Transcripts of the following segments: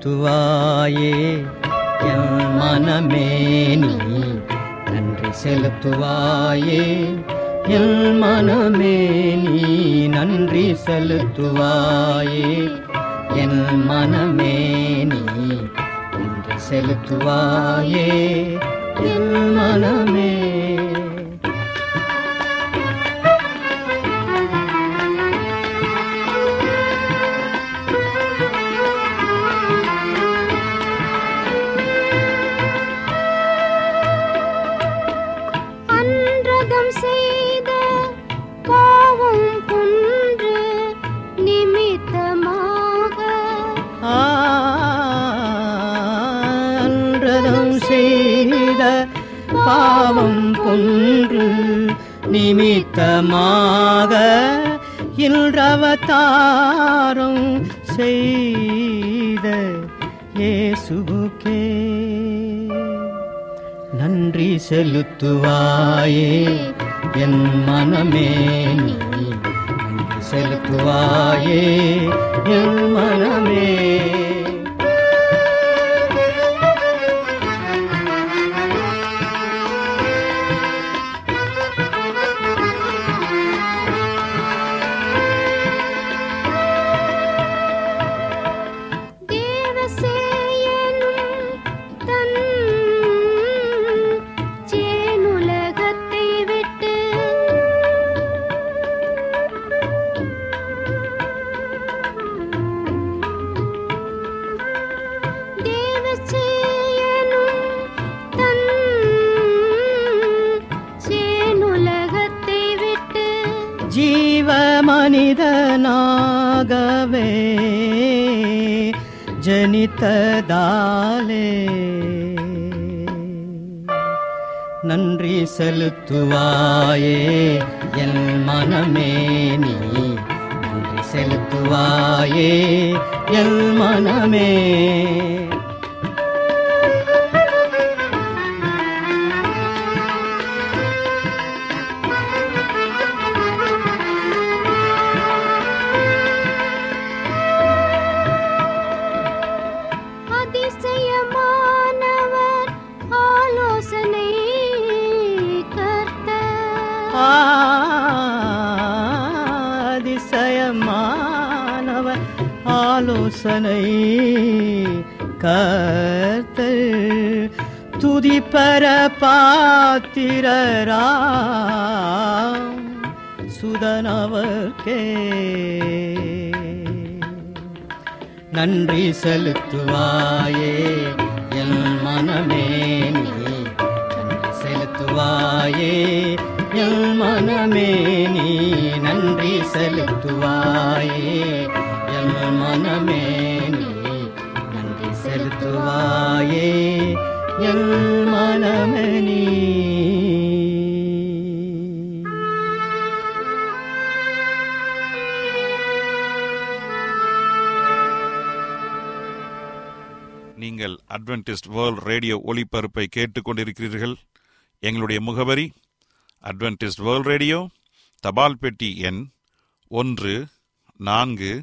செலுத்துவாயே. என் மனமே நீ நன்றி செலுத்துவாயே. என் மனமே நீ நன்றி செலுத்துவாயே. என் மனமே நீ நன்றி செலுத்துவாயே. என் மனமே ஒன்று நிமித்தமாக இன்றவதாரம் செய்த ஏசுகே நன்றி செலுத்துவாயே என் மனமே நீ. நன்றி செலுத்துவாயே என் மனமே ஜீவ மனிதனாகவே ஜனித்ததாலே. நன்றி செலுத்துவாயே என் மனமே நீ. நன்றி செலுத்துவாயே என் மனமே. ஆலோசனை கர்த்தர் துதிப்பர பாத்திரரா சுதனவர்க்கே. நன்றி செலுத்துவாயே என் மனமே நீ. நன்றி செலுத்துவாயே என் மனமே நீ. நன்றி செலுத்துவாயே ஞானமே மனமே செலுத்துவாயே. என் மனமே நீ. நீங்கள் அட்வென்டிஸ்ட் வேர்ல்ட் ரேடியோ ஒளிபரப்பை கேட்டுக்கொண்டிருக்கிறீர்கள். எங்களுடைய முகவரி அட்வென்டிஸ்ட் வேர்ல்ட் ரேடியோ தபால் பெட்டி எண் ஒன்று நான்கு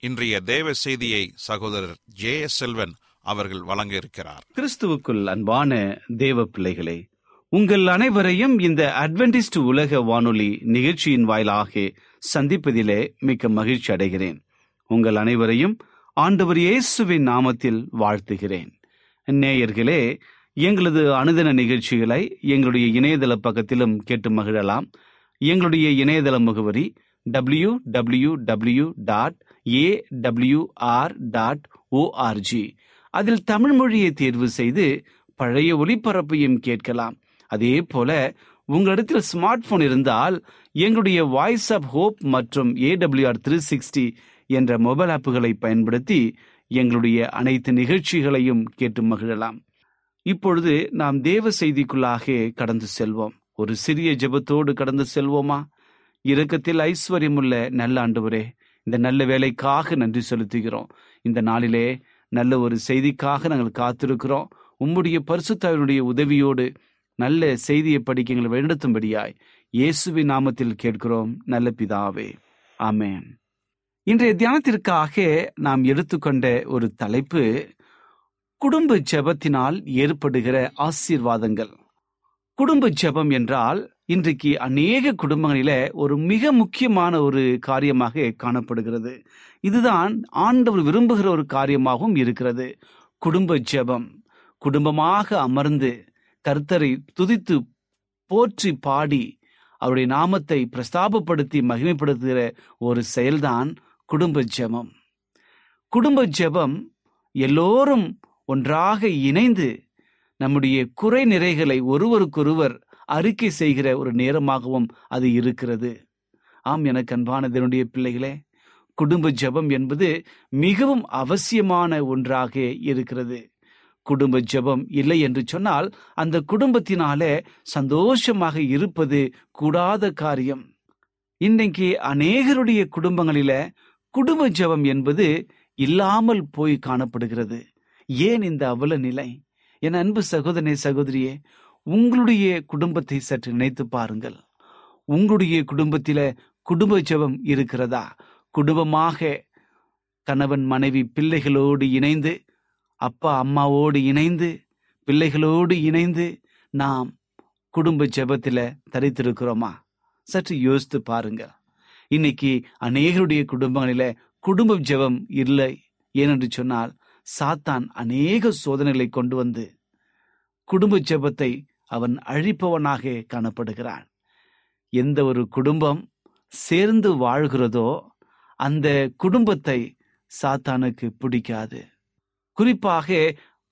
இன்றைய தேவ செய்தியை சகோதரர் ஜே எஸ் செல்வன் அவர்கள் வழங்க இருக்கிறார் கிறிஸ்துவுக்குள் அன்பான தேவ பிள்ளைகளே உங்கள் அனைவரையும் இந்த அட்வென்டிஸ்ட் உலக வானொலி நிகழ்ச்சியின் வாயிலாக சந்திப்பதிலே மிக்க மகிழ்ச்சி அடைகிறேன். உங்கள் அனைவரையும் ஆண்டவர் இயேசுவின் நாமத்தில் வாழ்த்துகிறேன். நேயர்களே எங்களது அனுதின நிகழ்ச்சிகளை எங்களுடைய இணையதள பக்கத்திலும் கேட்டு மகிழலாம். எங்களுடைய இணையதள முகவரி W W W dot A W R dot O R G அதில் தமிழ் மொழியை தேர்வு செய்து பழைய ஒளிபரப்பையும் கேட்கலாம். அதே போல உங்களிடத்தில் ஸ்மார்ட் போன் இருந்தால் எங்களுடைய வாய்ஸ் ஆப் ஹோப் மற்றும் A W R three sixty என்ற மொபைல் ஆப்புகளை பயன்படுத்தி எங்களுடைய அனைத்து நிகழ்ச்சிகளையும் கேட்டு மகிழலாம். இப்பொழுது நாம் தேவ செய்திக்குள்ளாக கடந்து செல்வோம். ஒரு சிறிய ஜெபத்தோடு கடந்து செல்வோமா? இரக்கத்தில் ஐஸ்வர்யமுள்ள நல்ல ஆண்டவரே இந்த நல்ல வேலைக்காக நன்றி செலுத்துகிறோம். இந்த நாளிலே நல்ல ஒரு செய்திக்காக நாங்கள் காத்திருக்கிறோம். உம்முடைய பரிசுத்தாவினுடைய உதவியோடு நல்ல செய்தியை படிக்க எங்களை வழிநடத்தும்படியாய் இயேசுவின் நாமத்தில் கேட்கிறோம். நல்ல பிதாவே. ஆமேன். இன்றைய தியானத்திற்காக நாம் எடுத்துக்கொண்ட ஒரு தலைப்பு குடும்ப ஜெபத்தினால் ஏற்படுகிற ஆசீர்வாதங்கள். குடும்ப ஜெபம் என்றால் இன்றைக்கு அநேக குடும்பங்களில ஒரு மிக முக்கியமான ஒரு காரியமாக காணப்படுகிறது. இதுதான் ஆண்டவர் விரும்புகிற ஒரு காரியமாகவும் இருக்கிறது. குடும்ப ஜெபம். குடும்பமாக அமர்ந்து கர்த்தரை துதித்து போற்றி பாடி அவருடைய நாமத்தை பிரஸ்தாபப்படுத்தி மகிமைப்படுத்துகிற ஒரு செயல்தான் குடும்ப ஜெபம். குடும்ப ஜெபம் எல்லோரும் ஒன்றாக இணைந்து நம்முடைய குறை நிறைகளை ஒருவருக்கொருவர் அறிக்கை செய்கிற ஒரு நேரமாகவும் அது இருக்கிறது. ஆம் எனக்கு அன்பான தினுடைய பிள்ளைகளே குடும்ப ஜெபம் என்பது மிகவும் அவசியமான ஒன்றாக இருக்கிறது. குடும்ப ஜெபம் இல்லை என்று சொன்னால் அந்த குடும்பத்தினாலே சந்தோஷமாக இருப்பது கூடாத காரியம். இன்னைக்கு அநேகருடைய குடும்பங்களில குடும்ப ஜெபம் என்பது இல்லாமல் போய் காணப்படுகிறது. ஏன் இந்த அவல நிலை? என் அன்பு சகோதரனே சகோதரியே உங்களுடைய குடும்பத்தை சற்று நினைத்து பாருங்கள். உங்களுடைய குடும்பத்தில குடும்ப ஜெபம் இருக்கிறதா? குடும்பமாக கணவன் மனைவி பிள்ளைகளோடு இணைந்து அப்பா அம்மாவோடு இணைந்து பிள்ளைகளோடு இணைந்து நாம் குடும்ப ஜபத்தில் தரித்திருக்கிறோமா? சற்று யோசித்து பாருங்க இன்னைக்கு அநேகருடைய குடும்பங்களில குடும்ப ஜெபம் இல்லை ஏனென்று சொன்னால் சாத்தான் அநேக சோதனைகளை கொண்டு வந்து குடும்ப ஜெபத்தை அவன் அழிப்பவனாக காணப்படுகிறான். எந்த ஒரு குடும்பம் சேர்ந்து வாழ்கிறதோ அந்த குடும்பத்தை சாத்தானுக்கு பிடிக்காது. குறிப்பாக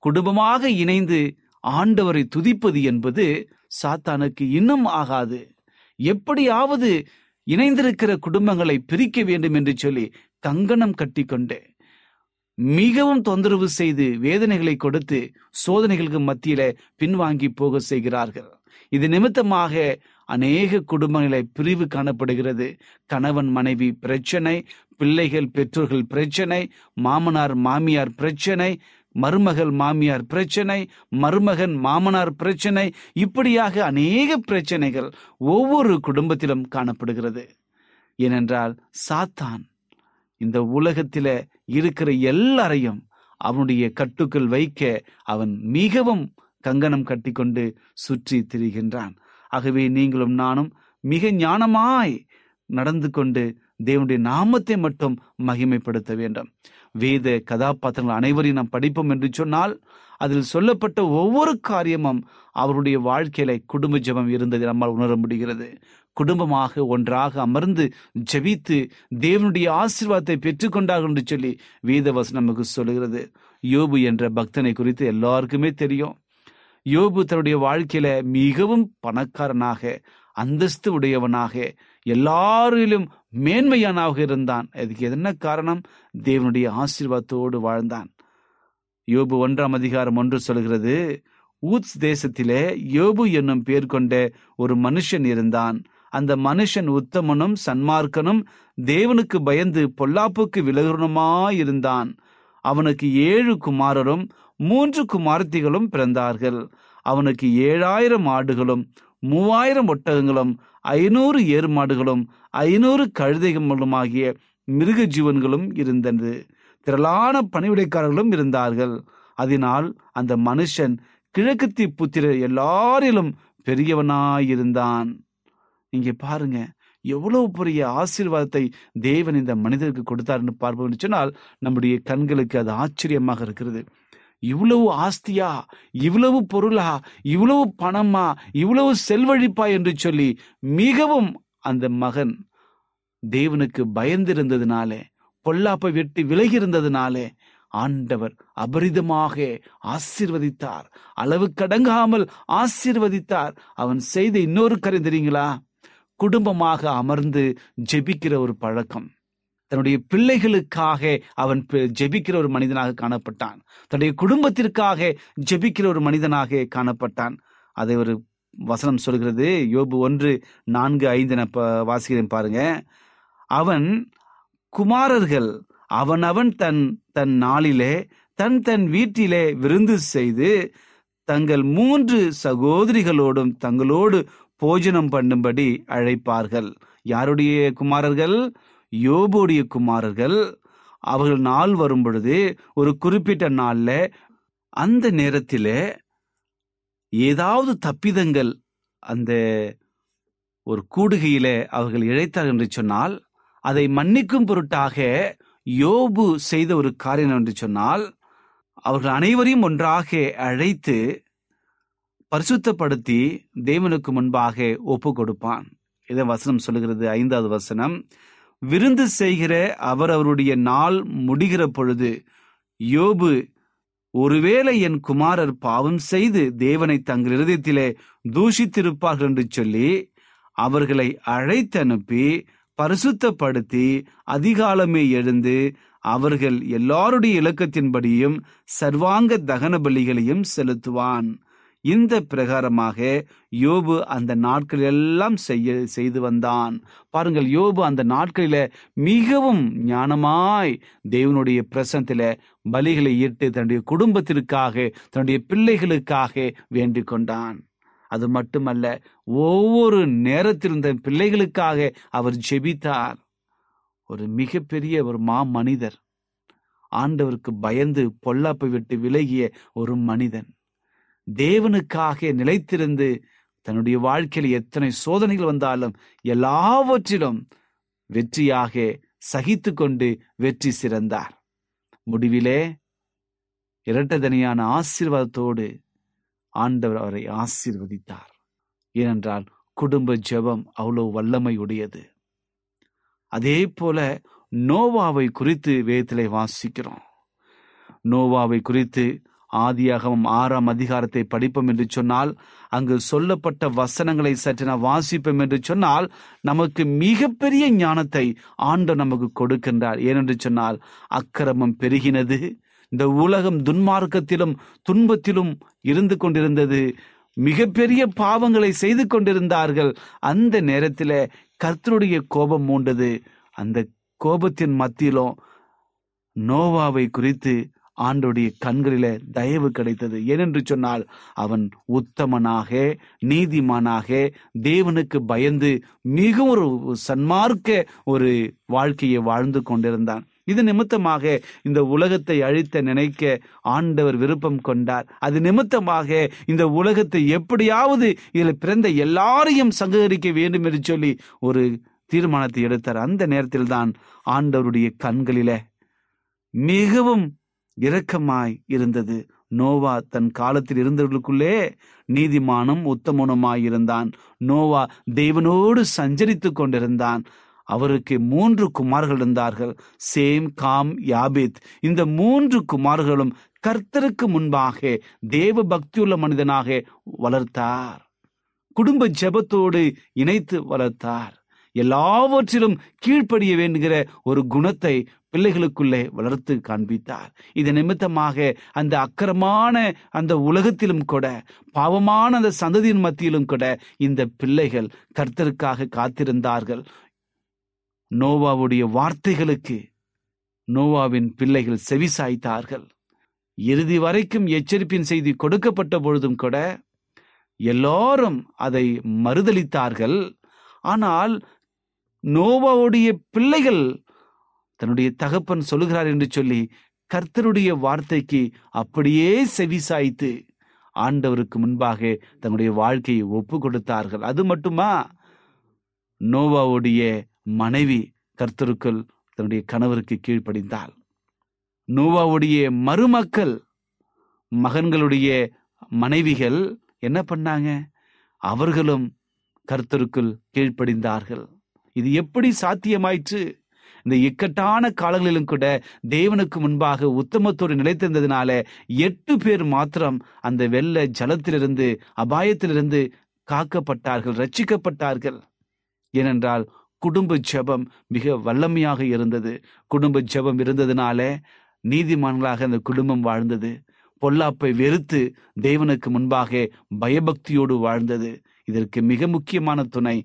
குடும்பமாக இணைந்து ஆண்டவரை துதிப்பது என்பது சாத்தானுக்கு இன்னும் ஆகாது. எப்படியாவது இணைந்திருக்கிற குடும்பங்களை பிரிக்க வேண்டும் என்று சொல்லி கங்கணம் கட்டிக்கொண்டு மிகவும் தொந்தரவு செய்து வேதனைகளை கொடுத்து சோதனைகளுக்கு மத்தியில பின்வாங்கி போக செய்கிறார்கள். இது நிமித்தமாக அநேக குடும்பங்களை பிரிவு காணப்படுகிறது. கணவன் மனைவி பிரச்சனை பிள்ளைகள் பெற்றோர்கள் பிரச்சனை மாமனார் மாமியார் பிரச்சனை மருமகள் மாமியார் பிரச்சனை மருமகன் மாமனார் பிரச்சனை இப்படியாக அநேக பிரச்சனைகள் ஒவ்வொரு குடும்பத்திலும் காணப்படுகிறது. ஏனென்றால் சாத்தான் இந்த உலகத்தில இருக்கிற எல்லாரையும் அவனுடைய கட்டுக்குள் வைக்க அவன் மிகவும் கங்கணம் கட்டிக்கொண்டு சுற்றி திரிகின்றான். ஆகவே நீங்களும் நானும் மிக ஞானமாய் நடந்து கொண்டு தேவனுடைய நாமத்தை மட்டும் மகிமைப்படுத்த வேண்டும். வேத கதாபாத்திரங்கள் அனைவரையும் நாம் படிப்போம் என்று சொன்னால் அதில் சொல்லப்பட்ட ஒவ்வொரு காரியமும் அவருடைய வாழ்க்கையில குடும்ப ஜெபம் இருந்தது நம்மால் உணர முடிகிறது. குடும்பமாக ஒன்றாக அமர்ந்து ஜெபித்து தேவனுடைய ஆசீர்வாதத்தை பெற்றுக்கொண்டார்கள் என்று சொல்லி வேதவசம் நமக்கு சொல்லுகிறது. யோபு என்ற பக்தனை குறித்து எல்லாருக்குமே தெரியும். யோபு தன்னுடைய வாழ்க்கையில மிகவும் பணக்காரனாக அந்தஸ்து உடையவனாக எல்லாரிலும் மேன்மையானாக இருந்தான். அதுக்கு என்ன காரணம்? தேவனுடைய ஆசீர்வாதத்தோடு வாழ்ந்தான். யோபு ஒன்றாம் அதிகாரம் ஒன்று சொல்கிறது ஊத்ஸ் தேசத்திலே யோபு என்னும் பேர் கொண்ட ஒரு மனுஷன் இருந்தான். அந்த மனுஷன் உத்தமனும் சன்மார்க்கனும் தேவனுக்கு பயந்து பொல்லாப்புக்கு விலகுனமாயிருந்தான் அவனுக்கு ஏழு குமாரரும் மூன்று குமார்த்திகளும் பிறந்தார்கள். அவனுக்கு ஏழாயிரம் ஆடுகளும் மூவாயிரம் ஒட்டகங்களும் ஐநூறு ஏறு மாடுகளும் ஐநூறு கழுதைகளும் ஆகிய மிருக ஜீவன்களும் இருந்தது. திரளான பணிவிடைக்காரர்களும் இருந்தார்கள். அதனால் அந்த மனுஷன் கிழக்குத்தி புத்திரர் எல்லாரிலும் பெரியவனாயிருந்தான். இங்கே பாருங்க எவ்வளவு பெரிய ஆசீர்வாதத்தை தேவன் இந்த மனிதருக்கு கொடுத்தார்னு பார்ப்போம்னு சொன்னால் நம்முடைய கண்களுக்கு அது ஆச்சரியமாக இருக்கிறது. இவ்வளவு ஆஸ்தியா இவ்வளவு பொருளா இவ்வளவு பணமா இவ்வளவு செல்வழிப்பா என்று சொல்லி மிகவும் அந்த மகன் தேவனுக்கு பயந்திருந்ததுனாலே பொல்லாப்பை விட்டு விலகி இருந்ததுனாலே ஆண்டவர் அபரிதமாக ஆசீர்வதித்தார். அளவு கடங்காமல் ஆசீர்வதித்தார். அவன் செய்த இன்னொரு கரை தெரியுங்களா? குடும்பமாக அமர்ந்து ஜெபிக்கிற ஒரு பழக்கம். தன்னுடைய பிள்ளைகளுக்காக அவன் பி- ஜெபிக்கிற ஒரு மனிதனாக காணப்பட்டான். தன்னுடைய குடும்பத்திற்காக ஜெபிக்கிற ஒரு மனிதனாக காணப்பட்டான். அதை ஒரு வசனம் சொல்கிறது. யோபு ஒன்று நான்கு ஐந்து நான் வாசிக்கிறேன் பாருங்க. அவன் குமாரர்கள் அவனவன் தன் தன் நாளிலே தன் தன் வீட்டிலே விருந்து செய்து தங்கள் மூன்று சகோதரிகளோடும் தங்களோடு போஜனம் பண்ணும்படி அழைப்பார்கள். யாருடைய குமாரர்கள்? யோபுடைய குமாரர்கள் அவர்கள் நாள் வரும் பொழுது ஒரு குறிப்பிட்ட நாள்ல அந்த நேரத்தில் ஏதாவது தப்பிதங்கள் அந்த ஒரு கூடுகையில அவர்கள் இழைத்தார் என்று சொன்னால் அதை மன்னிக்கும் பொருட்டாக யோபு செய்த ஒரு காரியம் என்று சொன்னால் அவர்கள் அனைவரையும் ஒன்றாக அழைத்து பரிசுத்தப்படுத்தி தேவனுக்கு முன்பாக ஒப்பு கொடுப்பான் இதை வசனம் சொல்லுகிறது ஐந்தாவது வசனம். விருந்து செய்கிற அவர் அவருடைய நாள் முடிகிற பொழுது யோபு ஒருவேளை என் குமாரர் பாவம் செய்து தேவனை தங்கள் இருதயத்திலே தூஷித்திருப்பார்கள் என்று சொல்லி அவர்களை அழைத்து அனுப்பி பரிசுத்தப்படுத்தி அதிகாலமே எழுந்து அவர்கள் எல்லாருடைய இலக்கத்தின்படியும் சர்வாங்க தகன பலிகளையும் செலுத்துவான். இந்த பிரகாரமாக யோபு அந்த நாட்கள் எல்லாம் செய்ய செய்து வந்தான். பாருங்கள் யோபு அந்த நாட்களில மிகவும் ஞானமாய் தேவனுடைய பிரசனத்தில் பலிகளை ஈட்டு தன்னுடைய குடும்பத்திற்காக தன்னுடைய பிள்ளைகளுக்காக வேண்டிக் கொண்டான். அது மட்டுமல்ல ஒவ்வொரு நேரத்திலும் தன் பிள்ளைகளுக்காக அவர் ஜெபித்தார். ஒரு மிகப்பெரிய ஒரு மா மனிதர். ஆண்டவருக்கு பயந்து பொல்லாப்பை விட்டு விலகிய ஒரு மனிதன். தேவனுக்காக நிலைத்திருந்து தன்னுடைய வாழ்க்கையில் எத்தனை சோதனைகள் வந்தாலும் எல்லாவற்றிலும் வெற்றியாக சகித்து கொண்டு வெற்றி சிறந்தார். முடிவிலே இரட்டதனியான ஆசீர்வாதத்தோடு ஆண்டவர் அவரை ஆசீர்வதித்தார். ஏனென்றால் குடும்ப ஜெபம் அவ்வளவு வல்லமை உடையது அதே போல நோவாவை குறித்து வேதத்திலே வாசிக்கிறோம். நோவாவை குறித்து ஆதியாகமம் ஆறாம் அதிகாரத்தை படிப்போம் என்று சொன்னால் அங்கு சொல்லப்பட்ட வசனங்களை சற்று நான் வாசிப்போம் என்று சொன்னால் நமக்கு மிகப்பெரிய ஞானத்தை ஆண்ட நமக்கு கொடுக்கின்றார். ஏனென்று சொன்னால் அக்கிரமம் பெருகினது இந்த உலகம் துன்மார்க்கத்திலும் துன்பத்திலும் இருந்து கொண்டிருந்தது மிகப்பெரிய பாவங்களை செய்து கொண்டிருந்தார்கள். அந்த நேரத்தில் கர்த்தருடைய கோபம் மூண்டது. அந்த கோபத்தின் மத்தியிலும் நோவாவை குறித்து ஆண்டுடைய கண்களில தயவு கிடைத்தது. ஏனென்று சொன்னால் அவன் உத்தமனாக நீதிமானாக தேவனுக்கு பயந்து மிகவும் ஒரு சன்மார்க்க ஒரு வாழ்க்கையை வாழ்ந்து கொண்டிருந்தான். இது நிமித்தமாக இந்த உலகத்தை அழித்த நினைக்க ஆண்டவர் விருப்பம் கொண்டார். அது நிமித்தமாக இந்த உலகத்தை எப்படியாவது இதில் பிறந்த எல்லாரையும் சங்ககரிக்க வேண்டும் என்று சொல்லி ஒரு தீர்மானத்தை எடுத்தார். அந்த நேரத்தில் தான் ஆண்டவருடைய கண்களில மிகவும் இரக்கமாய் இருந்தது. நோவா தன் காலத்தில் இருந்தவர்களுக்குள்ளே நீதிமானும் உத்தமனுமாயிருந்தான். நோவா தேவனோடு சஞ்சரித்துக் கொண்டிருந்தான். அவருக்கு மூன்று குமார்கள் இருந்தார்கள். சேம் காம் யாபித். இந்த மூன்று குமார்களும் கர்த்தருக்கு முன்பாக தேவ பக்தியுள்ள மனிதனாக வளர்த்தார். குடும்ப ஜெபத்தோடு இணைத்து வளர்த்தார். எல்லாவற்றிலும் கீழ்ப்படிய வேண்டுகிற ஒரு குணத்தை பிள்ளைகளுக்குள்ளே வளர்த்து காண்பித்தார். இது நிமித்தமாக அந்த அக்கரமான அந்த உலகத்திலும் கூட பாவமான அந்த சந்ததியின் மத்தியிலும் கூட இந்த பிள்ளைகள் கர்த்தருக்காக காத்திருந்தார்கள். நோவாவுடைய வார்த்தைகளுக்கு நோவாவின் பிள்ளைகள் செவிசாய்த்தார்கள் இறுதி வரைக்கும் எச்சரிப்பின் செய்தி கொடுக்கப்பட்ட பொழுதும் கூட எல்லாரும் அதை மறுதளித்தார்கள் ஆனால் நோவாவுடைய பிள்ளைகள் தன்னுடைய தகப்பன் சொல்லுகிறார் என்று சொல்லி கர்த்தருடைய வார்த்தைக்கு அப்படியே செவிசாய்த்து ஆண்டவருக்கு முன்பாக தன்னுடைய வாழ்க்கையை ஒப்பு கொடுத்தார்கள். அது மட்டுமா? நோவாவுடைய மனைவி கர்த்தருக்குள் தன்னுடைய கணவருக்கு கீழ்ப்படிந்தாள். நோவாவுடைய மருமக்கள் மகன்களுடைய மனைவிகள் என்ன பண்ணாங்க? அவர்களும் கர்த்தருக்குள் கீழ்ப்படிந்தார்கள். இது எப்படி சாத்தியமாயிற்று? இந்த இக்கட்டான காலங்களிலும் கூட தேவனுக்கு முன்பாக உத்தமத்தோடு நிலைத்திருந்ததுனால எட்டு பேர் மாத்திரம் அந்த வெள்ள ஜலத்திலிருந்து அபாயத்திலிருந்து காக்கப்பட்டார்கள் ரட்சிக்கப்பட்டார்கள் ஏனென்றால் குடும்ப ஜெபம் மிக வல்லமையாக இருந்தது. குடும்ப ஜெபம் இருந்ததுனால நீதிமான்களாக அந்த குடும்பம் வாழ்ந்தது. பொல்லாப்பை வெறுத்து தேவனுக்கு முன்பாக பயபக்தியோடு வாழ்ந்தது. இதற்கு மிக முக்கியமான துணை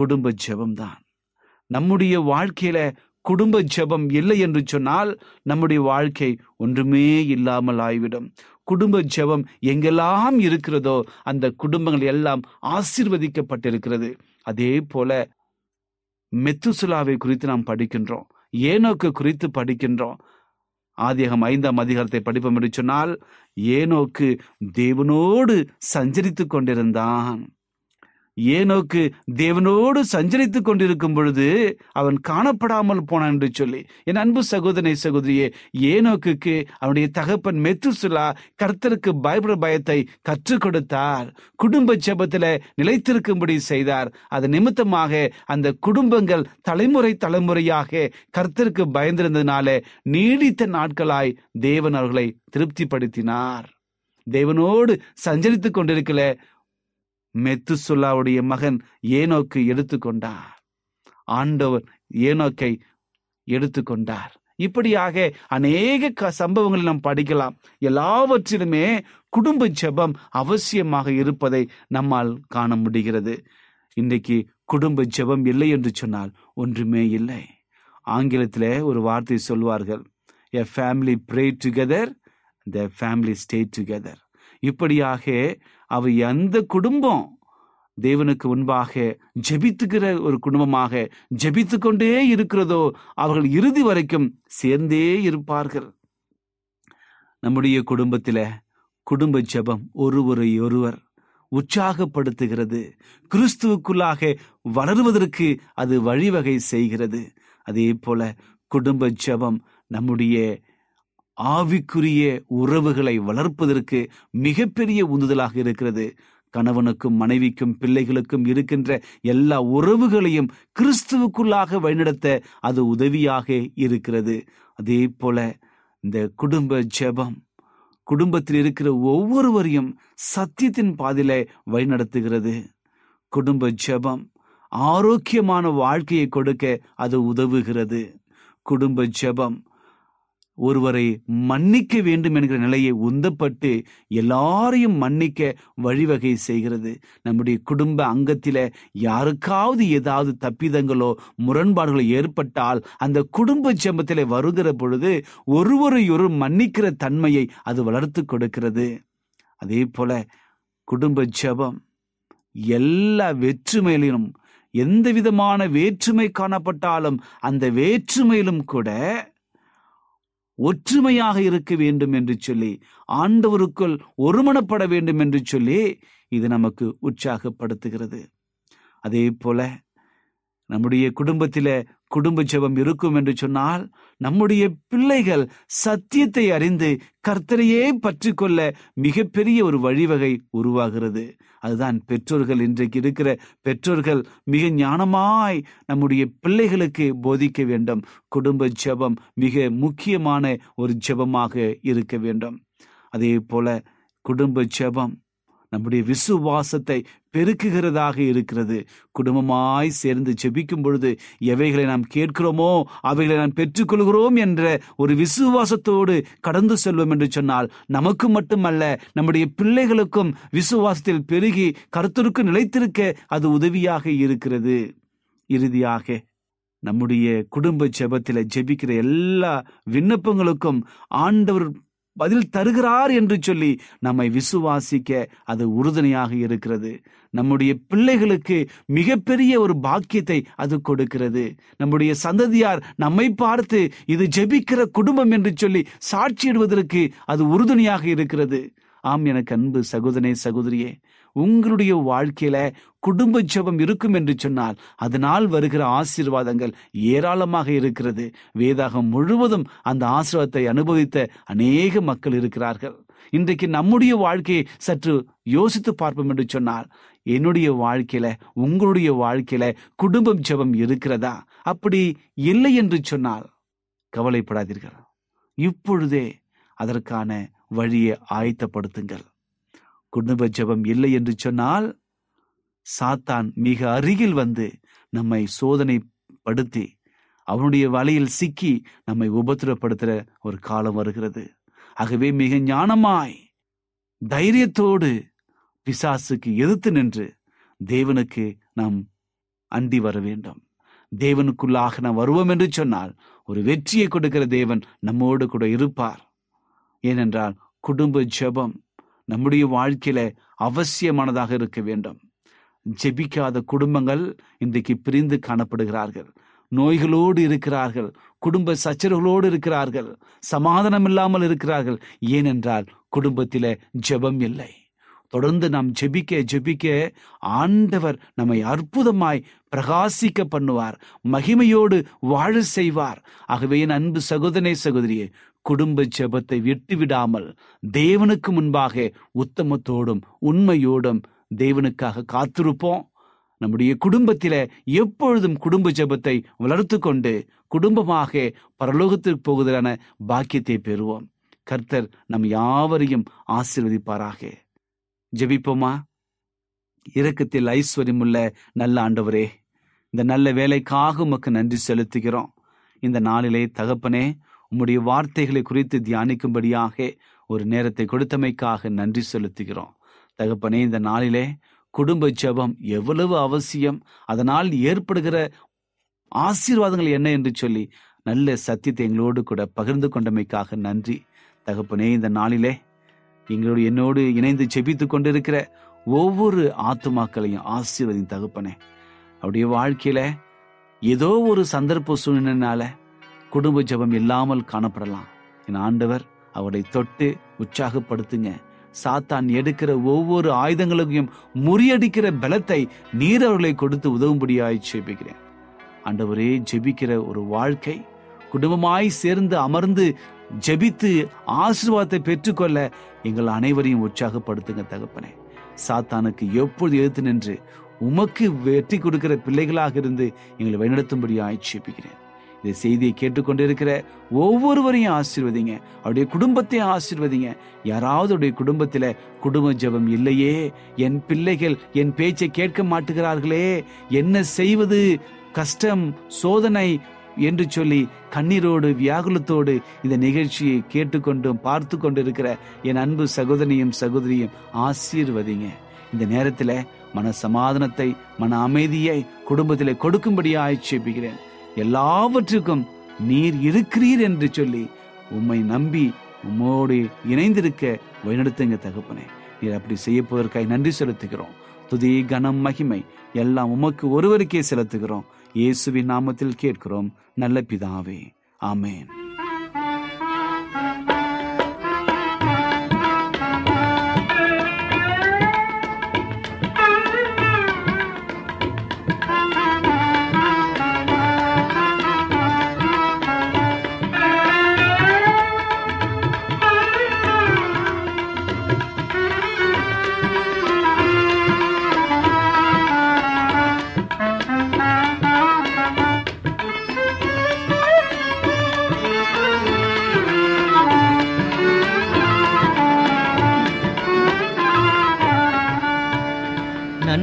குடும்ப ஜெபம்தான். நம்முடைய வாழ்க்கையில குடும்ப ஜெபம் இல்லை என்று சொன்னால் நம்முடைய வாழ்க்கை ஒன்றுமே இல்லாமல் ஆய்விடும். குடும்ப ஜெபம் எங்கெல்லாம் இருக்கிறதோ அந்த குடும்பங்கள் எல்லாம் ஆசிர்வதிக்கப்பட்டிருக்கிறது. அதே போல மெத்துசுலாவை குறித்து நாம் படிக்கின்றோம். ஏனோக்கு குறித்து படிக்கின்றோம். ஆதியகம் ஐந்தாம் அதிகாரத்தை படிப்போம் என்று சொன்னால் ஏனோக்கு தேவனோடு சஞ்சரித்துக் கொண்டிருந்தான். ஏனோக்கு தேவனோடு சஞ்சரித்துக் கொண்டிருக்கும் பொழுது அவன் காணப்படாமல் போனான் என்று சொல்லி என் அன்பு சகோதரனை சகோதரியே ஏனோக்குக்கு அவனுடைய தகப்பன் மெத்துசுலா கர்த்தருக்கு பயப்பட பயத்தை கற்றுக் கொடுத்தார். குடும்ப செபத்தில் நிலைத்திருக்கும்படி செய்தார். அது நிமித்தமாக அந்த குடும்பங்கள் தலைமுறை தலைமுறையாக கர்த்தருக்கு பயந்திருந்ததுனால நீடித்த நாட்களாய் தேவன் அவர்களை திருப்திப்படுத்தினார். தேவனோடு சஞ்சரித்துக் கொண்டிருக்கல மெத்துசுல்லாவுடைய மகன் ஏனோக்கு எடுத்துக்கொண்டார். ஆண்டவர் ஏனோக்கை எடுத்துக்கொண்டார். இப்படியாக அநேக க- சம்பவங்களை நாம் படிக்கலாம். எல்லாவற்றிலுமே குடும்ப ஜெபம் அவசியமாக இருப்பதை நம்மால் காண முடிகிறது. இன்றைக்கு குடும்ப ஜெபம் இல்லை என்று சொன்னால் ஒன்றுமே இல்லை. ஆங்கிலத்தில் ஒரு வார்த்தை சொல்வார்கள் a family pray together the family stay together இப்படியாக அவை எந்த குடும்பம் தேவனுக்கு முன்பாக ஜெபித்துக்கிற ஒரு குடும்பமாக ஜெபித்து கொண்டே இருக்கிறதோ அவர்கள் இறுதி வரைக்கும் சேர்ந்தே இருப்பார்கள். நம்முடைய குடும்பத்தில் குடும்ப ஜெபம் ஒருவரை ஒருவர் உற்சாகப்படுத்துகிறது. கிறிஸ்துவுக்குள்ளாக வளருவதற்கு அது வழிவகை செய்கிறது. அதே போல குடும்ப ஜெபம் நம்முடைய ஆவிக்குரிய உறவுகளை வளர்ப்பதற்கு மிகப்பெரிய உந்துதலாக இருக்கிறது. கணவனுக்கும் மனைவிக்கும் பிள்ளைகளுக்கும் இருக்கின்ற எல்லா உறவுகளையும் கிறிஸ்துவுக்குள்ளாக வழிநடத்த அது உதவியாக இருக்கிறது. அதே போல இந்த குடும்ப ஜெபம் குடும்பத்தில் இருக்கிற ஒவ்வொருவரையும் சத்தியத்தின் பாதையில வழிநடத்துகிறது. குடும்ப ஜெபம் ஆரோக்கியமான வாழ்க்கையை கொடுக்க அது உதவுகிறது. குடும்ப ஜெபம் ஒருவரை மன்னிக்க வேண்டும் என்கிற நிலையை உந்தப்பட்டு எல்லாரையும் மன்னிக்க வழிவகை செய்கிறது. நம்முடைய குடும்ப அங்கத்தில் யாருக்காவது ஏதாவது தப்பிதங்களோ முரண்பாடுகளோ ஏற்பட்டால் அந்த குடும்ப ஜெபத்தில் வருகிற பொழுது ஒருவரை ஒரு மன்னிக்கிற தன்மையை அது வளர்த்து கொடுக்கிறது. அதே போல குடும்ப ஜெபம் எல்லா வெற்றுமையிலும் எந்த விதமான வேற்றுமை காணப்பட்டாலும் அந்த வேற்றுமையிலும் கூட ஒற்றுமையாக இருக்க வேண்டும் என்று சொல்லி ஆண்டவருக்குள் ஒருமனப்பட வேண்டும் என்று சொல்லி இது நமக்கு உற்சாகப்படுத்துகிறது. அதே போல நம்முடைய குடும்பத்தில குடும்ப ஜெபம் இருக்கும் என்று சொன்னால் நம்முடைய பிள்ளைகள் சத்தியத்தை அறிந்து கர்த்தரையே பற்றி கொள்ள மிகப்பெரிய ஒரு வழிவகை உருவாகிறது. அதுதான் பெற்றோர்கள் இன்றைக்கு இருக்கிற பெற்றோர்கள் மிக ஞானமாய் நம்முடைய பிள்ளைகளுக்கு போதிக்க வேண்டும். குடும்ப ஜெபம் மிக முக்கியமான ஒரு ஜெபமாக இருக்க வேண்டும். அதே போல குடும்ப ஜெபம் நம்முடைய விசுவாசத்தை பெருக்குகிறதாக இருக்கிறது. குடும்பமாய் சேர்ந்து ஜெபிக்கும் பொழுது எவைகளை நாம் கேட்கிறோமோ அவைகளை நாம் பெற்றுக்கொள்கிறோம் என்ற ஒரு விசுவாசத்தோடு கடந்து செல்வோம் என்று சொன்னால் நமக்கு மட்டுமல்ல நம்முடைய பிள்ளைகளுக்கும் விசுவாசத்தில் பெருகி கருத்தருக்கு நிலைத்திருக்க அது உதவியாக இருக்கிறது. இறுதியாக நம்முடைய குடும்ப ஜெபத்தில் ஜெபிக்கிற எல்லா விண்ணப்பங்களுக்கும் ஆண்டவர் பதில் தருகிறார் என்று சொல்லி நம்மை விசுவாசிக்க அது உறுதுணையாக இருக்கிறது. நம்முடைய பிள்ளைகளுக்கு மிகப்பெரிய ஒரு பாக்கியத்தை அது கொடுக்கிறது. நம்முடைய சந்ததியார் நம்மை பார்த்து இது ஜெபிக்கிற குடும்பம் என்று சொல்லி சாட்சியிடுவதற்கு அது உறுதுணையாக இருக்கிறது. ஆம் எனக்கு அன்பு சகோதரனே சகோதரியே. உங்களுடைய வாழ்க்கையில குடும்ப ஜபம் இருக்கும் என்று சொன்னால் அதனால் வருகிற ஆசீர்வாதங்கள் ஏராளமாக இருக்கிறது. வேதாகம் முழுவதும் அந்த ஆசீர்வாதத்தை அனுபவித்த அநேக மக்கள் இருக்கிறார்கள். இன்றைக்கு நம்முடைய வாழ்க்கையை சற்று யோசித்து பார்ப்போம் என்று சொன்னால் என்னுடைய வாழ்க்கையில உங்களுடைய வாழ்க்கையில குடும்பம் ஜெபம் இருக்கிறதா? அப்படி இல்லை என்று சொன்னால் கவலைப்படாதீர்கள். இப்பொழுதே அதற்கான வழியை ஆயத்தப்படுத்துங்கள். குடும்ப ஜெபம் இல்லை என்று சொன்னால் சாத்தான் மிக அருகில் வந்து நம்மை சோதனைப்படுத்தி அவனுடைய வலையில் சிக்கி நம்மை உபத்திரப்படுத்துகிற ஒரு காலம் வருகிறது. ஆகவே மிக ஞானமாய் தைரியத்தோடு பிசாசுக்கு எதிர்த்து நின்று தேவனுக்கு நாம் அண்டி வர வேண்டும். தேவனுக்குள்ளாக நாம் வருவோம் என்று சொன்னால் ஒரு வெற்றியை கொடுக்கிற தேவன் நம்மோடு கூட இருப்பார். ஏனென்றால் குடும்ப ஜெபம் நம்முடைய வாழ்க்கையில அவசியமானதாக இருக்க வேண்டும். ஜெபிக்காத குடும்பங்கள் இன்றைக்கு பிரிந்து காணப்படுகிறார்கள். நோய்களோடு இருக்கிறார்கள். குடும்ப சச்சரவுகளோடு இருக்கிறார்கள். சமாதானம் இல்லாமல் இருக்கிறார்கள். ஏனென்றால் குடும்பத்தில ஜெபம் இல்லை. தொடர்ந்து நாம் ஜெபிக்க ஜெபிக்க ஆண்டவர் நம்மை அற்புதமாய் பிரகாசிக்க பண்ணுவார். மகிமையோடு வாழ செய்வார். ஆகவே என் அன்பு சகோதரனே சகோதரியே குடும்ப ஜெபத்தை விட்டு விடாமல் தேவனுக்கு முன்பாக உத்தமத்தோடும் உண்மையோடும் தேவனுக்காக காத்திருப்போம். நம்முடைய குடும்பத்தில எப்பொழுதும் குடும்ப ஜெபத்தை வளர்த்து கொண்டு குடும்பமாக பரலோகத்திற்கு போகுதலான பாக்கியத்தை பெறுவோம். கர்த்தர் நம் யாவரையும் ஆசீர்வதிப்பாராக. ஜெபிப்போமா? இரக்கத்தில் ஐஸ்வர்யமுள்ள நல்ல ஆண்டவரே இந்த நல்ல வேலைக்காக உமக்கு நன்றி செலுத்துகிறோம். இந்த நாளிலே தகப்பனே உம்முடைய வார்த்தைகளை குறித்து தியானிக்கும்படியாக ஒரு நேரத்தை கொடுத்தமைக்காக நன்றி செலுத்துகிறோம். தகப்பனே இந்த நாளிலே குடும்ப ஜெபம் எவ்வளவு அவசியம். அதனால் ஏற்படுகிற ஆசீர்வாதங்கள் என்ன என்று சொல்லி நல்ல சத்தியத்தை எங்களோடு கூட பகிர்ந்து கொண்டமைக்காக நன்றி. தகப்பனே இந்த நாளிலே எங்களோடு என்னோடு இணைந்து ஜெபித்து கொண்டிருக்கிற ஒவ்வொரு ஆத்துமாக்களையும் ஆசீர்வதின் தகப்பனே. அவருடைய வாழ்க்கையில ஏதோ ஒரு சந்தர்ப்ப சூழ்நிலைனால குடும்ப ஜெபம் இல்லாமல் காணப்படலாம். என் ஆண்டவர் அவரை தொட்டு உற்சாகப்படுத்துங்க. சாத்தான் எடுக்கிற ஒவ்வொரு ஆயுதங்களுக்கும் முறியடிக்கிற பலத்தை நீர் அவர்களை கொடுத்து உதவும்படியாய் ஜெபிக்கிறேன். ஆண்டவரே ஜெபிக்கிற ஒரு வாழ்க்கை குடும்பமாய் சேர்ந்து அமர்ந்து ஜெபித்து ஆசீர்வாதத்தை பெற்றுக்கொள்ள எங்கள் அனைவரையும் உற்சாகப்படுத்துங்க தகப்பனே. சாத்தானுக்கு எப்பொழுது எதிர்த்து நின்று உமக்கு வெற்றி கொடுக்கிற பிள்ளைகளாக இருந்து எங்களை வழிநடத்தும்படியாய் ஜெபிக்கிறேன். இந்த செய்தியை கேட்டுக்கொண்டிருக்கிற ஒவ்வொருவரையும் ஆசிர்வதிங்க. அவருடைய குடும்பத்தையும் ஆசீர்வதிங்க. யாராவது அவருடைய குடும்பத்தில் குடும்ப ஜெபம் இல்லையே? என் பிள்ளைகள் என் பேச்சை கேட்க மாட்டுகிறார்களே. என்ன செய்வது? கஷ்டம் சோதனை என்று சொல்லி கண்ணீரோடு வியாகுலத்தோடு இந்த நிகழ்ச்சியை கேட்டுக்கொண்டும் பார்த்து கொண்டிருக்கிற என் அன்பு சகோதரியும் சகோதரியும் ஆசீர்வதிங்க. இந்த நேரத்தில் மன சமாதானத்தை மன அமைதியை குடும்பத்தில் கொடுக்கும்படியாக ஆட்சேபிக்கிறேன் எல்லாவற்றுக்கும் நீர் இருக்கிறீர் என்று சொல்லி உம்மை நம்பி உம்மோடு இணைந்திருக்க வழிநடத்துங்க தகப்பனே. நீர் அப்படி செய்யப்போவதற்காக நன்றி செலுத்துகிறோம். துதி கனம் மகிமை எல்லாம் உமக்கு ஒருவருக்கே செலுத்துகிறோம். இயேசுவின் நாமத்தில் கேட்கிறோம். நல்ல பிதாவே. ஆமேன்.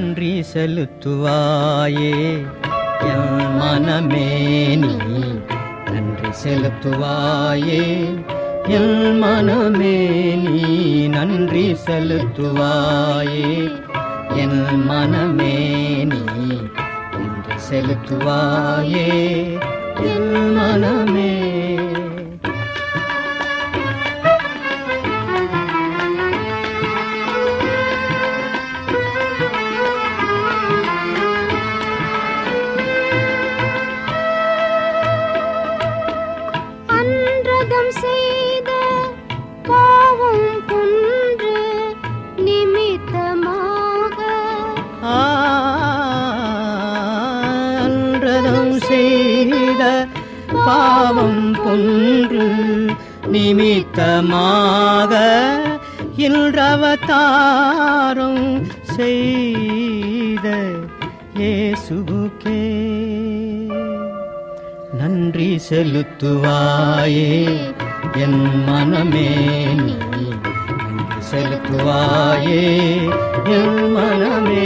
நன்றி செலுத்துவாயே. என் மனமே நீ நன்றி செலுத்துவாயே. என் மனமே நீ நன்றி செலுத்துவாயே. என் மனமே நீ நன்றி செலுத்துவாயே. என் மனமே ஒன்று நிமித்தமாக இன்றவதாரம் செய்த ஏசுகே நன்றி செலுத்துவாயே என் மனமே நீ. நன்றி செலுத்துவாயே என் மனமே